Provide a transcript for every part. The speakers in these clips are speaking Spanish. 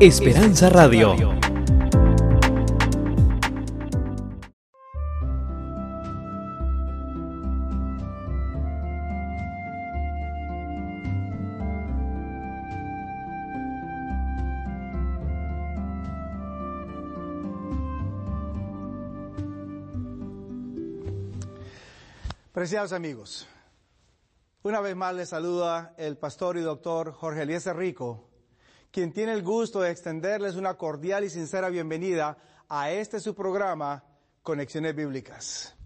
Esperanza Radio. Preciados amigos, una vez más les saluda el pastor y doctor Jorge Eliezer Rico, quien tiene el gusto de extenderles una cordial y sincera bienvenida a este su programa, Conexiones Bíblicas.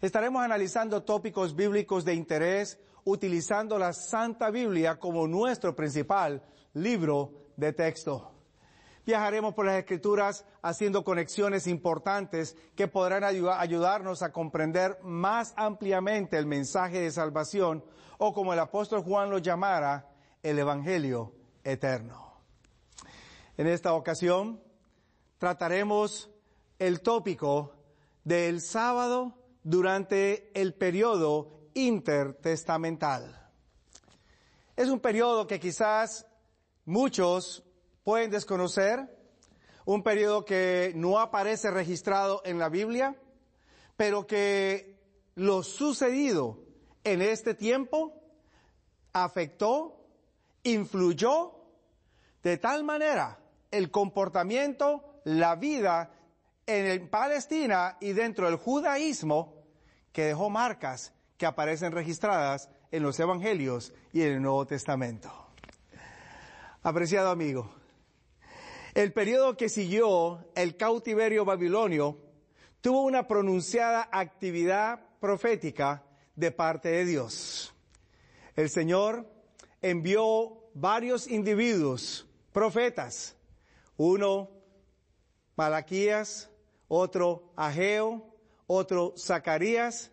Estaremos analizando tópicos bíblicos de interés utilizando la Santa Biblia como nuestro principal libro de texto. Viajaremos por las escrituras haciendo conexiones importantes que podrán ayudarnos a comprender más ampliamente el mensaje de salvación o como el apóstol Juan lo llamara, el Evangelio eterno. En esta ocasión trataremos el tópico del sábado durante el periodo intertestamental. Es un periodo que quizás muchos pueden desconocer, un periodo que no aparece registrado en la Biblia, pero que lo sucedido en este tiempo afectó, influyó de tal manera el comportamiento, la vida en Palestina y dentro del judaísmo que dejó marcas que aparecen registradas en los evangelios y en el Nuevo Testamento. Apreciado amigo, el periodo que siguió el cautiverio babilonio tuvo una pronunciada actividad profética de parte de Dios. El Señor envió varios individuos, profetas, uno Malaquías, otro Ageo, otro Zacarías,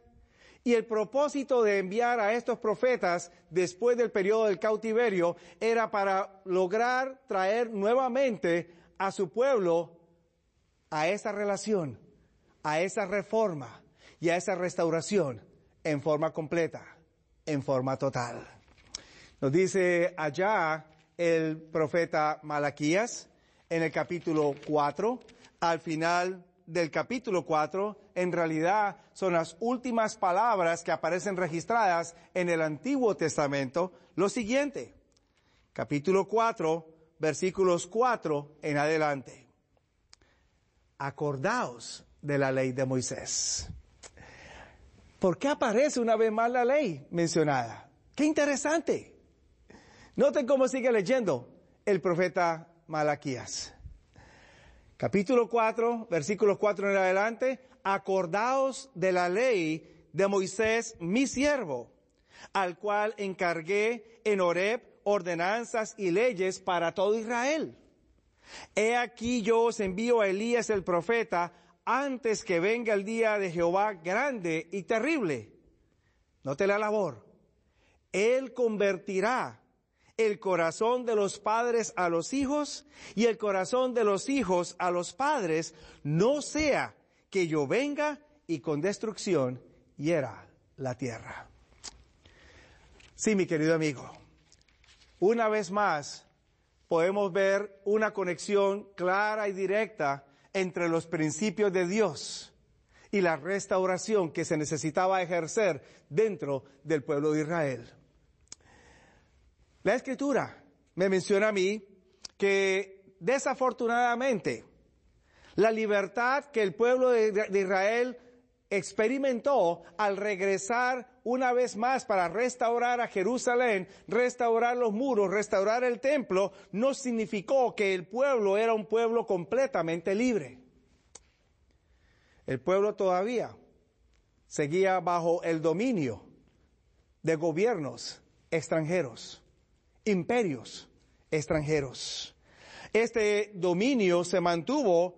y el propósito de enviar a estos profetas después del periodo del cautiverio era para lograr traer nuevamente a su pueblo a esa relación, a esa reforma y a esa restauración en forma completa, en forma total. Nos dice allá el profeta Malaquías en el capítulo 4, al final del capítulo 4 en realidad son las últimas palabras que aparecen registradas en el Antiguo Testamento, lo siguiente. Capítulo 4, versículos 4 en adelante. Acordaos de la ley de Moisés. ¿Por qué aparece una vez más la ley mencionada? Qué interesante. Noten cómo sigue leyendo el profeta Malaquías. Capítulo 4, versículos 4 en adelante, acordaos de la ley de Moisés, mi siervo, al cual encargué en Horeb ordenanzas y leyes para todo Israel. He aquí yo os envío a Elías el profeta antes que venga el día de Jehová grande y terrible. Note la labor. Él convertirá el corazón de los padres a los hijos y el corazón de los hijos a los padres, no sea que yo venga y con destrucción hiera la tierra. Sí, mi querido amigo, una vez más podemos ver una conexión clara y directa entre los principios de Dios y la restauración que se necesitaba ejercer dentro del pueblo de Israel. La escritura me menciona a mí que desafortunadamente la libertad que el pueblo de, Israel experimentó al regresar una vez más para restaurar a Jerusalén, restaurar los muros, restaurar el templo, no significó que el pueblo era un pueblo completamente libre. El pueblo todavía seguía bajo el dominio de gobiernos extranjeros imperios extranjeros. Este dominio se mantuvo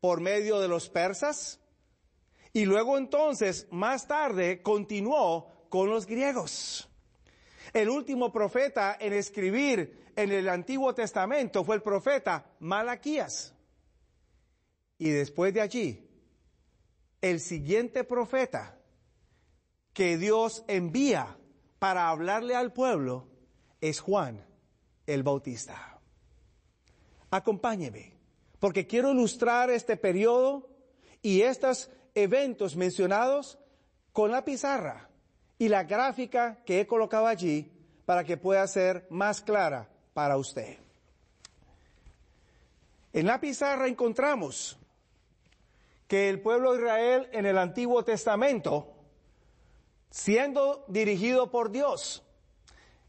por medio de los persas y luego entonces, más tarde, continuó con los griegos. El último profeta en escribir en el Antiguo Testamento fue el profeta Malaquías. Y después de allí, el siguiente profeta que Dios envía para hablarle al pueblo es Juan el Bautista. Acompáñeme, porque quiero ilustrar este periodo y estos eventos mencionados con la pizarra y la gráfica que he colocado allí para que pueda ser más clara para usted. En la pizarra encontramos que el pueblo de Israel en el Antiguo Testamento, siendo dirigido por Dios,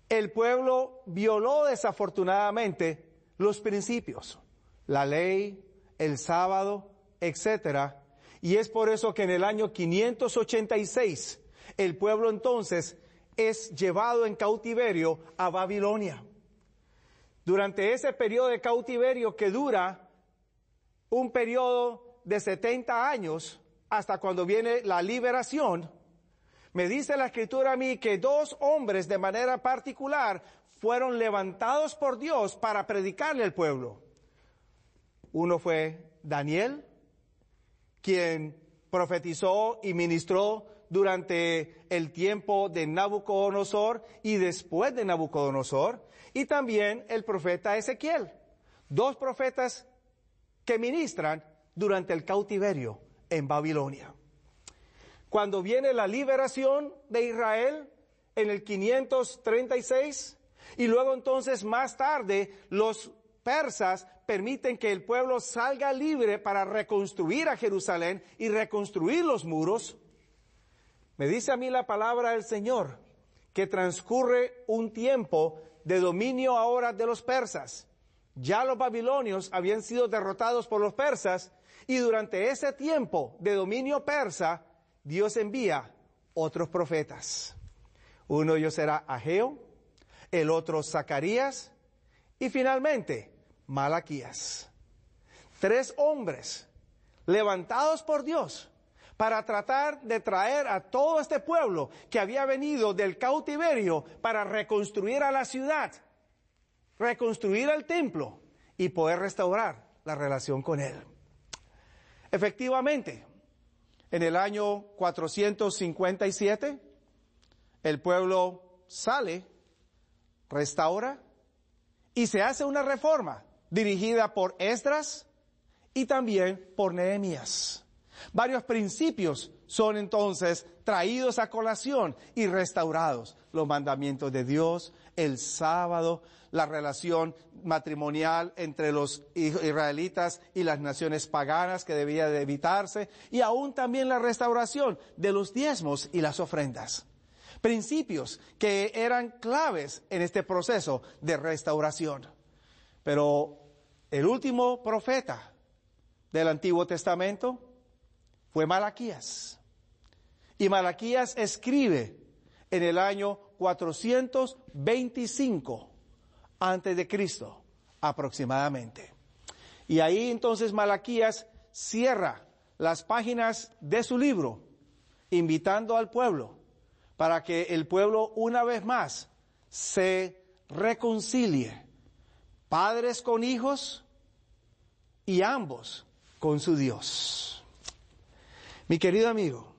el pueblo violó desafortunadamente los principios, la ley, el sábado, etcétera, y es por eso que en el año 586 el pueblo entonces es llevado en cautiverio a Babilonia. Durante ese periodo de cautiverio que dura un periodo de 70 años hasta cuando viene la liberación, me dice la escritura a mí que dos hombres de manera particular fueron levantados por Dios para predicarle al pueblo. Uno fue Daniel, quien profetizó y ministró durante el tiempo de Nabucodonosor y después de Nabucodonosor, y también el profeta Ezequiel. Dos profetas que ministran durante el cautiverio en Babilonia. Cuando viene la liberación de Israel en el 536, y luego entonces más tarde los persas permiten que el pueblo salga libre para reconstruir a Jerusalén y reconstruir los muros, me dice a mí la palabra del Señor que transcurre un tiempo de dominio ahora de los persas. Ya los babilonios habían sido derrotados por los persas y durante ese tiempo de dominio persa, Dios envía otros profetas. Uno de ellos será Ageo, el otro Zacarías y finalmente Malaquías. Tres hombres levantados por Dios para tratar de traer a todo este pueblo que había venido del cautiverio para reconstruir a la ciudad, reconstruir el templo y poder restaurar la relación con él. Efectivamente, en el año 457, el pueblo sale, restaura y se hace una reforma dirigida por Esdras y también por Nehemías. Varios principios son entonces traídos a colación y restaurados. Los mandamientos de Dios, el sábado, la relación matrimonial entre los israelitas y las naciones paganas que debía de evitarse y aún también la restauración de los diezmos y las ofrendas. Principios que eran claves en este proceso de restauración. Pero el último profeta del Antiguo Testamento fue Malaquías. Y Malaquías escribe en el año 425 antes de Cristo aproximadamente. Y ahí entonces Malaquías cierra las páginas de su libro invitando al pueblo para que el pueblo una vez más se reconcilie, padres con hijos y ambos con su Dios. Mi querido amigo,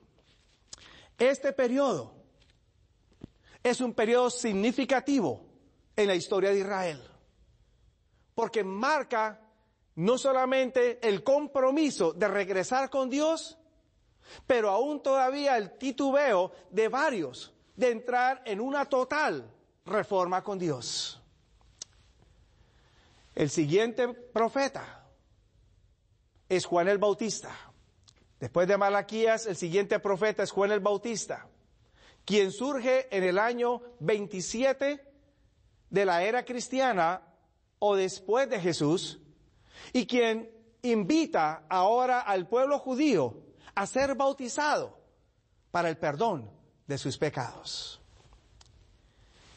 este periodo es un periodo significativo en la historia de Israel, porque marca no solamente el compromiso de regresar con Dios, pero aún todavía el titubeo de varios de entrar en una total reforma con Dios. El siguiente profeta es Juan el Bautista. Después de Malaquías, el siguiente profeta es Juan el Bautista, quien surge en el año 27 de la era cristiana o después de Jesús y quien invita ahora al pueblo judío a ser bautizado para el perdón de sus pecados.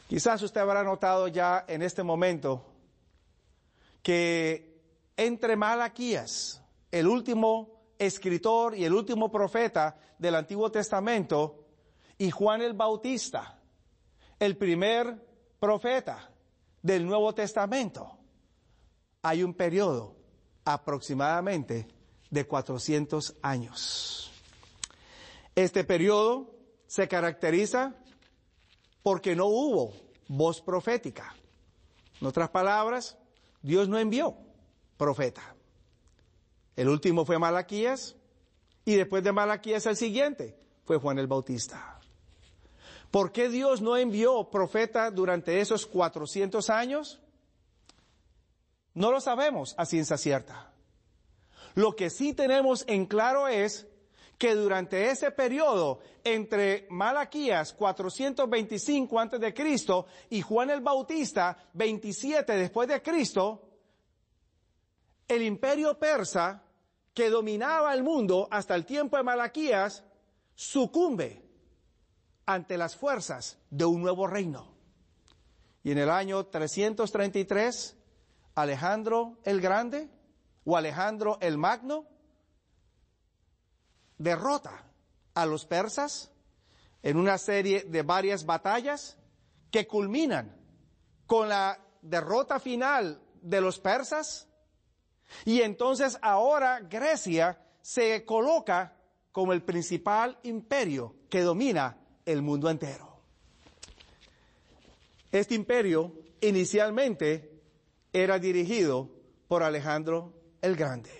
Quizás usted habrá notado ya en este momento que entre Malaquías, el último escritor y el último profeta del Antiguo Testamento, y Juan el Bautista, el primer profeta del Nuevo Testamento, hay un periodo aproximadamente de 400 años. Este periodo se caracteriza porque no hubo voz profética. En otras palabras, Dios no envió profeta. El último fue Malaquías y después de Malaquías el siguiente fue Juan el Bautista. ¿Por qué Dios no envió profeta durante esos 400 años? No lo sabemos a ciencia cierta. Lo que sí tenemos en claro es que durante ese periodo entre Malaquías 425 antes de Cristo y Juan el Bautista 27 después de Cristo, el imperio persa que dominaba el mundo hasta el tiempo de Malaquías sucumbe ante las fuerzas de un nuevo reino. Y en el año 333, Alejandro el Grande o Alejandro el Magno derrota a los persas en una serie de varias batallas que culminan con la derrota final de los persas y entonces ahora Grecia se coloca como el principal imperio que domina el mundo entero. Este imperio inicialmente era dirigido por Alejandro el Grande,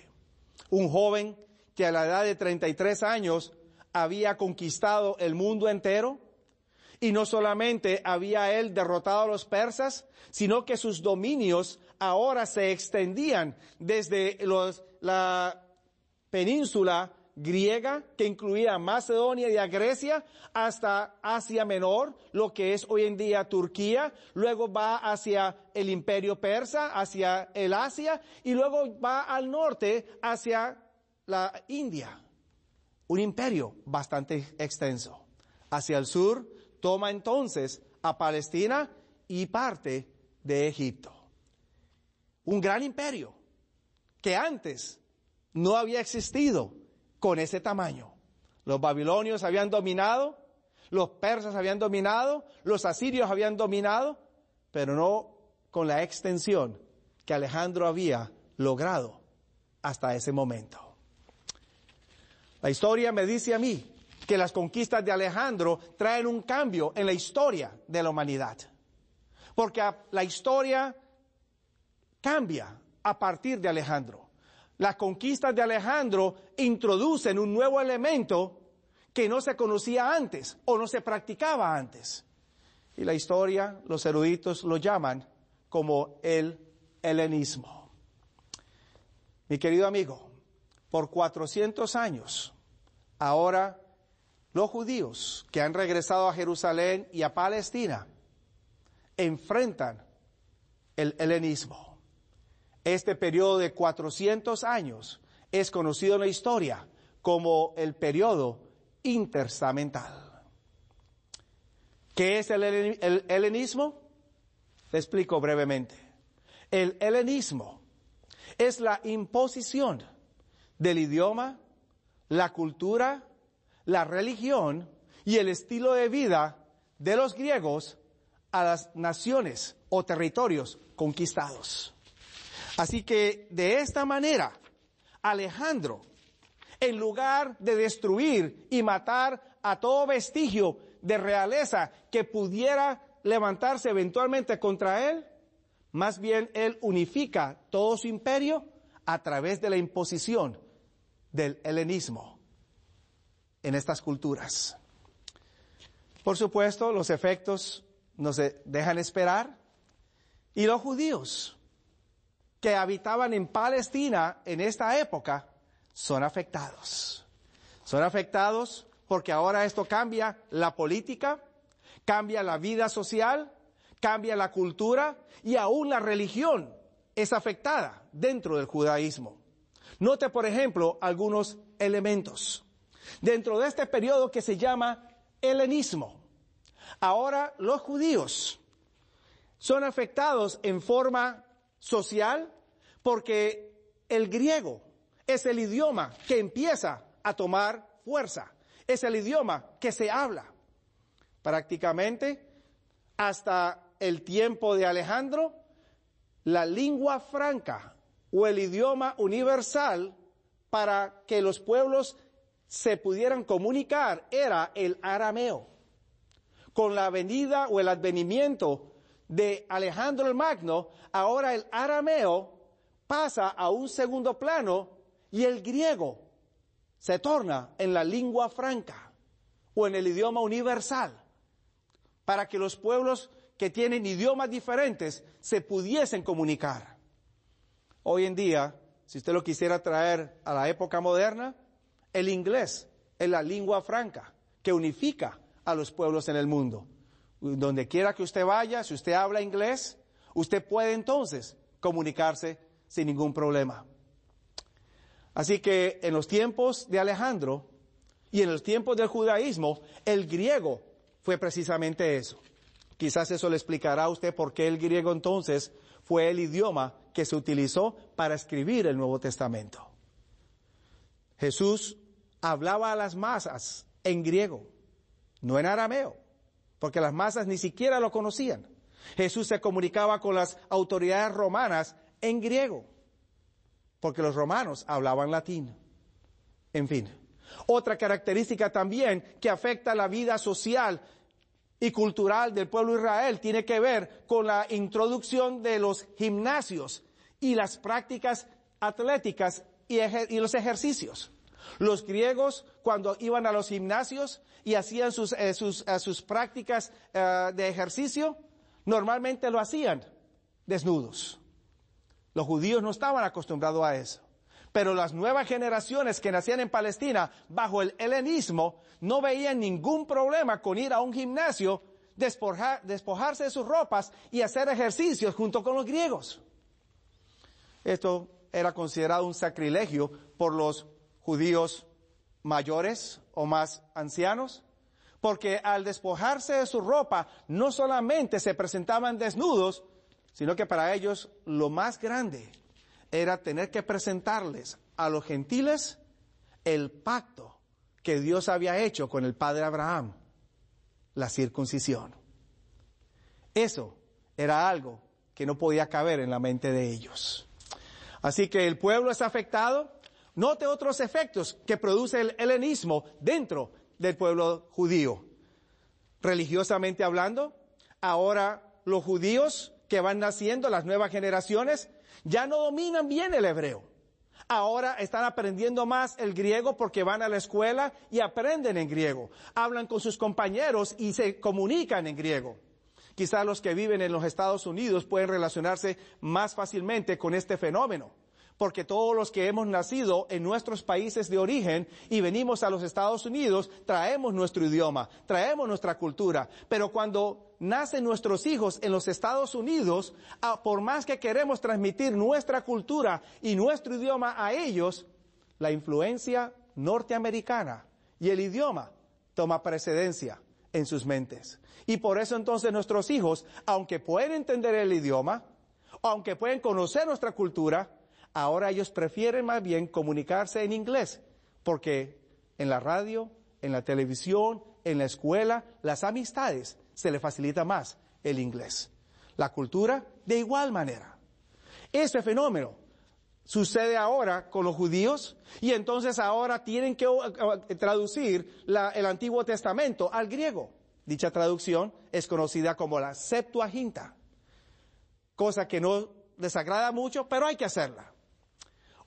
un joven que a la edad de 33 años había conquistado el mundo entero y no solamente había él derrotado a los persas, sino que sus dominios ahora se extendían desde la península griega que incluía Macedonia y a Grecia hasta Asia Menor, lo que es hoy en día Turquía, luego va hacia el imperio persa, hacia el Asia y luego va al norte hacia la India. Un imperio bastante extenso. Hacia el sur toma entonces a Palestina y parte de Egipto. Un gran imperio que antes no había existido con ese tamaño. Los babilonios habían dominado, los persas habían dominado, los asirios habían dominado, pero no con la extensión que Alejandro había logrado hasta ese momento. La historia me dice a mí que las conquistas de Alejandro traen un cambio en la historia de la humanidad. Porque la historia cambia a partir de Alejandro las conquistas de Alejandro introducen un nuevo elemento que no se conocía antes o no se practicaba antes. Y la historia, los eruditos lo llaman como el helenismo. Mi querido amigo, por 400 años, ahora los judíos que han regresado a Jerusalén y a Palestina enfrentan el helenismo. Este periodo de 400 años es conocido en la historia como el periodo interstamental. ¿Qué es el, helenismo? Le explico brevemente. El helenismo es la imposición del idioma, la cultura, la religión y el estilo de vida de los griegos a las naciones o territorios conquistados. Así que de esta manera, Alejandro, en lugar de destruir y matar a todo vestigio de realeza que pudiera levantarse eventualmente contra él, más bien él unifica todo su imperio a través de la imposición del helenismo en estas culturas. Por supuesto, los efectos nos dejan esperar y los judíos que habitaban en Palestina en esta época son afectados. Son afectados porque ahora esto cambia la política, cambia la vida social, cambia la cultura y aún la religión es afectada dentro del judaísmo. Note, por ejemplo, algunos elementos. Dentro de este periodo que se llama helenismo, ahora los judíos son afectados en forma social, porque el griego es el idioma que empieza a tomar fuerza, es el idioma que se habla. Prácticamente, hasta el tiempo de Alejandro, la lengua franca o el idioma universal para que los pueblos se pudieran comunicar era el arameo. Con la venida o el advenimiento de Alejandro el Magno, ahora el arameo pasa a un segundo plano y el griego se torna en la lengua franca o en el idioma universal para que los pueblos que tienen idiomas diferentes se pudiesen comunicar. Hoy en día, si usted lo quisiera traer a la época moderna, el inglés es la lengua franca que unifica a los pueblos en el mundo. Donde quiera que usted vaya, si usted habla inglés, usted puede entonces comunicarse sin ningún problema. Así que en los tiempos de Alejandro y en los tiempos del judaísmo, el griego fue precisamente eso. Quizás eso le explicará a usted por qué el griego entonces fue el idioma que se utilizó para escribir el Nuevo Testamento. Jesús hablaba a las masas en griego, no en arameo, porque las masas ni siquiera lo conocían. Jesús se comunicaba con las autoridades romanas en griego, porque los romanos hablaban latín. En fin, otra característica también que afecta la vida social y cultural del pueblo de Israel tiene que ver con la introducción de los gimnasios y las prácticas atléticas y, los ejercicios. Los griegos, cuando iban a los gimnasios y hacían sus, eh, sus, prácticas eh, de ejercicio, normalmente lo hacían desnudos. Los judíos no estaban acostumbrados a eso. Pero las nuevas generaciones que nacían en Palestina bajo el helenismo no veían ningún problema con ir a un gimnasio, despojarse de sus ropas y hacer ejercicios junto con los griegos. Esto era considerado un sacrilegio por los judíos mayores o más ancianos, porque al despojarse de su ropa no solamente se presentaban desnudos, sino que para ellos lo más grande era tener que presentarles a los gentiles el pacto que Dios había hecho con el padre Abraham, la circuncisión. Eso era algo que no podía caber en la mente de ellos. Así que el pueblo es afectado. Note otros efectos que produce el helenismo dentro del pueblo judío. Religiosamente hablando, ahora los judíos que van naciendo, las nuevas generaciones, ya no dominan bien el hebreo. Ahora están aprendiendo más el griego porque van a la escuela y aprenden en griego. Hablan con sus compañeros y se comunican en griego. Quizás los que viven en los Estados Unidos pueden relacionarse más fácilmente con este fenómeno porque todos los que hemos nacido en nuestros países de origen y venimos a los Estados Unidos, traemos nuestro idioma, traemos nuestra cultura, pero cuando nacen nuestros hijos en los Estados Unidos, por más que queremos transmitir nuestra cultura y nuestro idioma a ellos, la influencia norteamericana y el idioma toma precedencia en sus mentes. Y por eso entonces nuestros hijos, aunque pueden entender el idioma, aunque pueden conocer nuestra cultura, Ahora ellos prefieren más bien comunicarse en inglés, porque en la radio, en la televisión, en la escuela, las amistades se le facilita más el inglés. La cultura, de igual manera. Este fenómeno sucede ahora con los judíos y entonces ahora tienen que eh, traducir el Antiguo Testamento al griego. Dicha traducción es conocida como la Septuaginta, cosa que no desagrada mucho, pero hay que hacerla.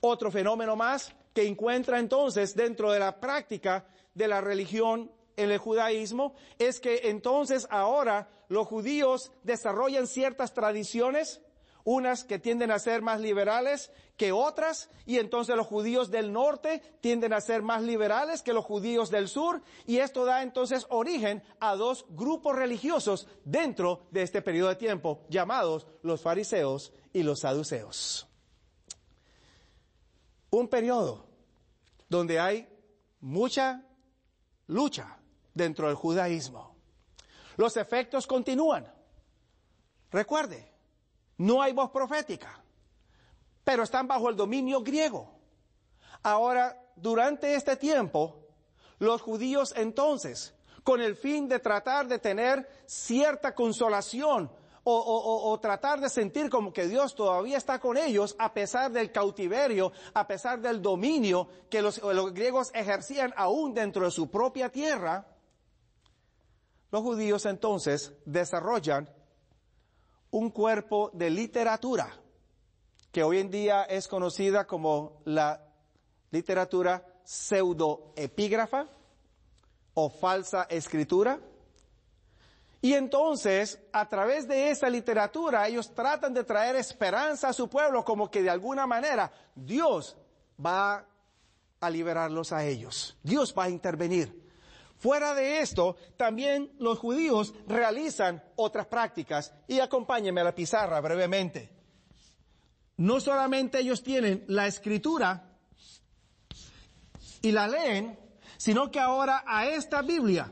Otro fenómeno más que encuentra entonces dentro de la práctica de la religión en el judaísmo es que entonces ahora los judíos desarrollan ciertas tradiciones, unas que tienden a ser más liberales que otras, y entonces los judíos del norte tienden a ser más liberales que los judíos del sur, y esto da entonces origen a dos grupos religiosos dentro de este periodo de tiempo, llamados los fariseos y los saduceos un periodo donde hay mucha lucha dentro del judaísmo. Los efectos continúan. Recuerde, no hay voz profética, pero están bajo el dominio griego. Ahora, durante este tiempo, los judíos entonces, con el fin de tratar de tener cierta consolación o, tratar de sentir como que Dios todavía está con ellos a pesar del cautiverio, a pesar del dominio que los, los griegos ejercían aún dentro de su propia tierra, los judíos entonces desarrollan un cuerpo de literatura que hoy en día es conocida como la literatura pseudoepígrafa o falsa escritura. Y entonces, a través de esa literatura, ellos tratan de traer esperanza a su pueblo, como que de alguna manera Dios va a liberarlos a ellos. Dios va a intervenir. Fuera de esto, también los judíos realizan otras prácticas. Y acompáñenme a la pizarra brevemente. No solamente ellos tienen la escritura y la leen, sino que ahora a esta Biblia,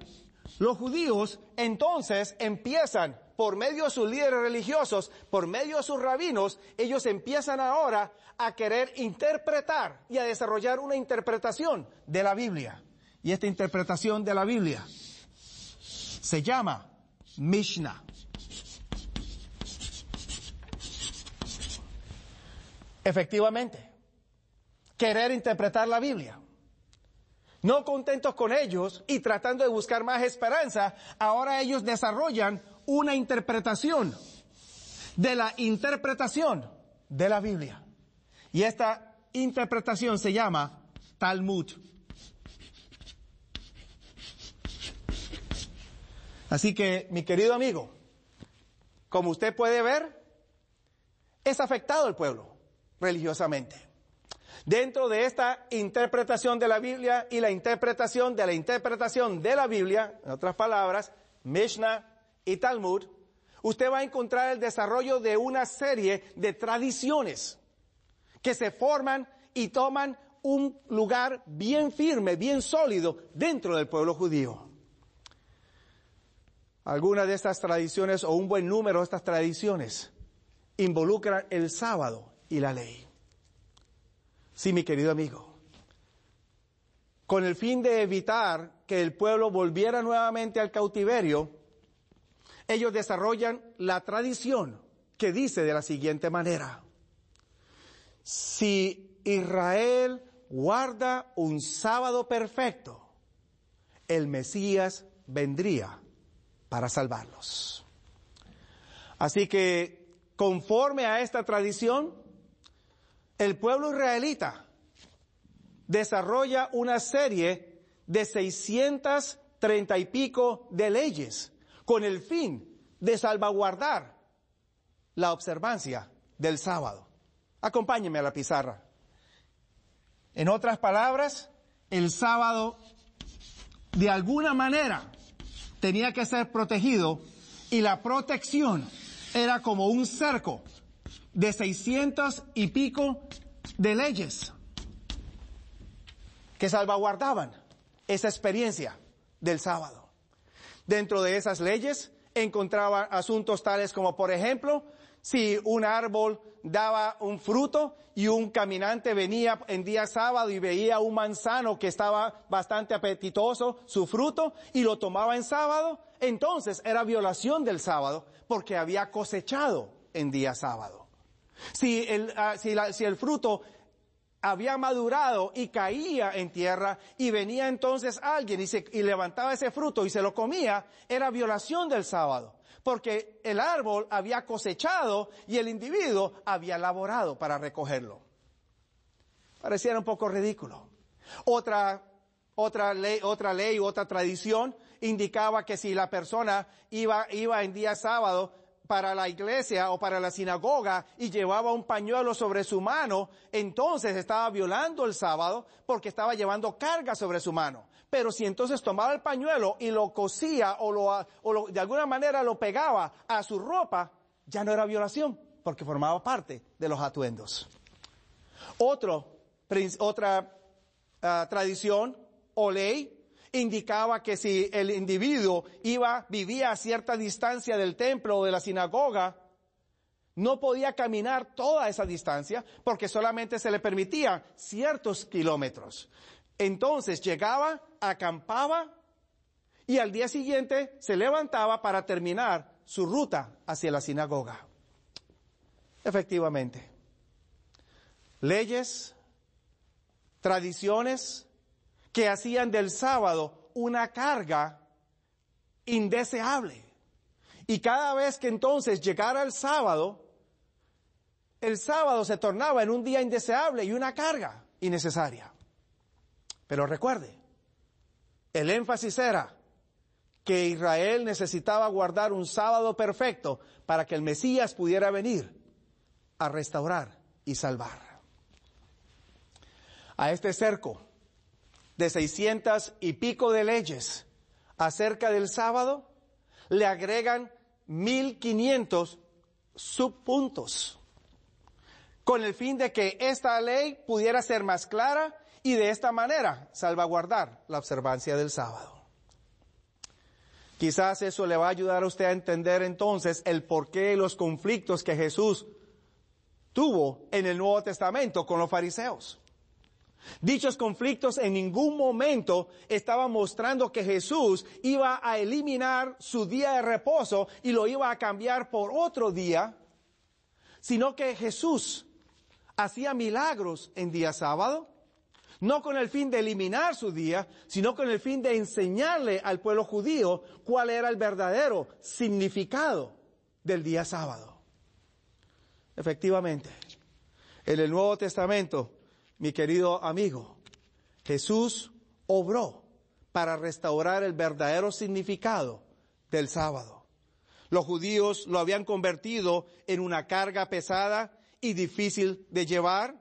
los judíos entonces empiezan, por medio de sus líderes religiosos, por medio de sus rabinos, ellos empiezan ahora a querer interpretar y a desarrollar una interpretación de la Biblia. Y esta interpretación de la Biblia se llama Mishnah. Efectivamente, querer interpretar la Biblia. No contentos con ellos y tratando de buscar más esperanza, ahora ellos desarrollan una interpretación de la interpretación de la Biblia. Y esta interpretación se llama Talmud. Así que, mi querido amigo, como usted puede ver, es afectado el pueblo religiosamente. Dentro de esta interpretación de la Biblia y la interpretación de la interpretación de la Biblia, en otras palabras, Mishnah y Talmud, usted va a encontrar el desarrollo de una serie de tradiciones que se forman y toman un lugar bien firme, bien sólido dentro del pueblo judío. Algunas de estas tradiciones, o un buen número de estas tradiciones, involucran el sábado y la ley. Sí, mi querido amigo. Con el fin de evitar que el pueblo volviera nuevamente al cautiverio, ellos desarrollan la tradición que dice de la siguiente manera. Si Israel guarda un sábado perfecto, el Mesías vendría para salvarlos. Así que, conforme a esta tradición, el pueblo israelita desarrolla una serie de 630 y pico de leyes con el fin de salvaguardar la observancia del sábado. Acompáñeme a la pizarra. En otras palabras, el sábado de alguna manera tenía que ser protegido y la protección era como un cerco de seiscientos y pico de leyes que salvaguardaban esa experiencia del sábado. Dentro de esas leyes encontraban asuntos tales como, por ejemplo, si un árbol daba un fruto y un caminante venía en día sábado y veía un manzano que estaba bastante apetitoso, su fruto, y lo tomaba en sábado, entonces era violación del sábado porque había cosechado en día sábado. Si el, ah, si, si el fruto había madurado y caía en tierra y venía entonces alguien y, se, y levantaba ese fruto y se lo comía, era violación del sábado porque el árbol había cosechado y el individuo había laborado para recogerlo. Pareciera un poco ridículo. Otra, otra ley, otra ley, otra tradición indicaba que si la persona iba, iba en día sábado para la iglesia o para la sinagoga y llevaba un pañuelo sobre su mano, entonces estaba violando el sábado porque estaba llevando carga sobre su mano. Pero si entonces tomaba el pañuelo y lo cosía o, lo, o de alguna manera lo pegaba a su ropa, ya no era violación porque formaba parte de los atuendos. Otro, otra ah, tradición o ley indicaba que si el individuo iba, vivía a cierta distancia del templo o de la sinagoga, no podía caminar toda esa distancia porque solamente se le permitía ciertos kilómetros. Entonces llegaba, acampaba y al día siguiente se levantaba para terminar su ruta hacia la sinagoga. Efectivamente, leyes, tradiciones, que hacían del sábado una carga indeseable. Y cada vez que entonces llegara el sábado, el sábado se tornaba en un día indeseable y una carga innecesaria. Pero recuerde, el énfasis era que Israel necesitaba guardar un sábado perfecto para que el Mesías pudiera venir a restaurar y salvar. A este cerco de seiscientas y pico de leyes acerca del sábado, le agregan 1500 subpuntos, con el fin de que esta ley pudiera ser más clara y de esta manera salvaguardar la observancia del sábado. Quizás eso le va a ayudar a usted a entender entonces el porqué de los conflictos que Jesús tuvo en el Nuevo Testamento con los fariseos. Dichos conflictos en ningún momento estaban mostrando que Jesús iba a eliminar su día de reposo y lo iba a cambiar por otro día, sino que Jesús hacía milagros en día sábado, no con el fin de eliminar su día, sino con el fin de enseñarle al pueblo judío cuál era el verdadero significado del día sábado. Efectivamente, en el Nuevo Testamento, mi querido amigo, Jesús obró para restaurar el verdadero significado del sábado. Los judíos lo habían convertido en una carga pesada y difícil de llevar.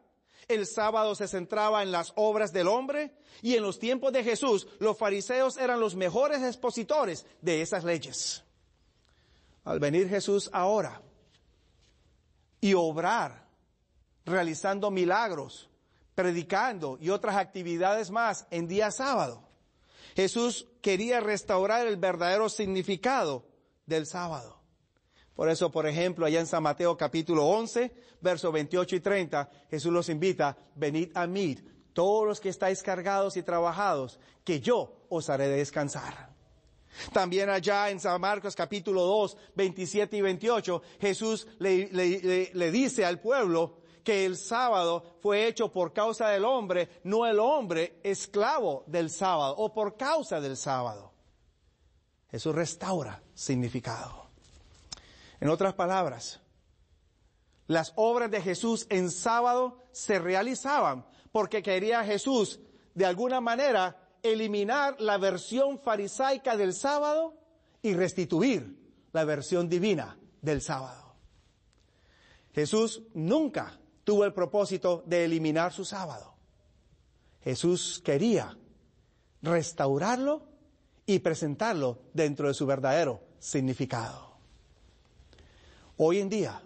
El sábado se centraba en las obras del hombre y en los tiempos de Jesús los fariseos eran los mejores expositores de esas leyes. Al venir Jesús ahora y obrar, realizando milagros, predicando y otras actividades más en día sábado. Jesús quería restaurar el verdadero significado del sábado. Por eso, por ejemplo, allá en San Mateo capítulo 11, versos 28 y 30, Jesús los invita, venid a mí, todos los que estáis cargados y trabajados, que yo os haré descansar. También allá en San Marcos capítulo 2, 27 y 28, Jesús le, le dice al pueblo, que el sábado fue hecho por causa del hombre, no el hombre esclavo del sábado o por causa del sábado. Eso restaura significado. En otras palabras, las obras de Jesús en sábado se realizaban porque quería Jesús de alguna manera eliminar la versión farisaica del sábado y restituir la versión divina del sábado. Jesús nunca tuvo el propósito de eliminar su sábado. Jesús quería restaurarlo y presentarlo dentro de su verdadero significado. Hoy en día,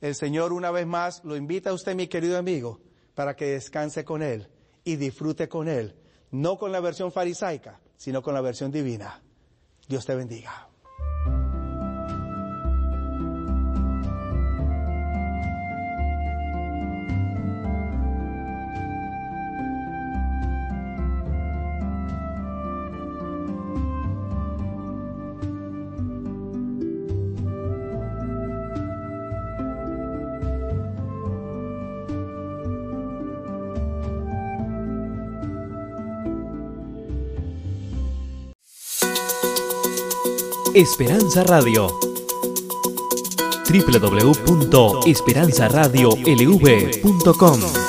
el Señor una vez más lo invita a usted, mi querido amigo, para que descanse con Él y disfrute con Él, no con la versión farisaica, sino con la versión divina. Dios te bendiga. Esperanza Radio. www.esperanzaradiolv.com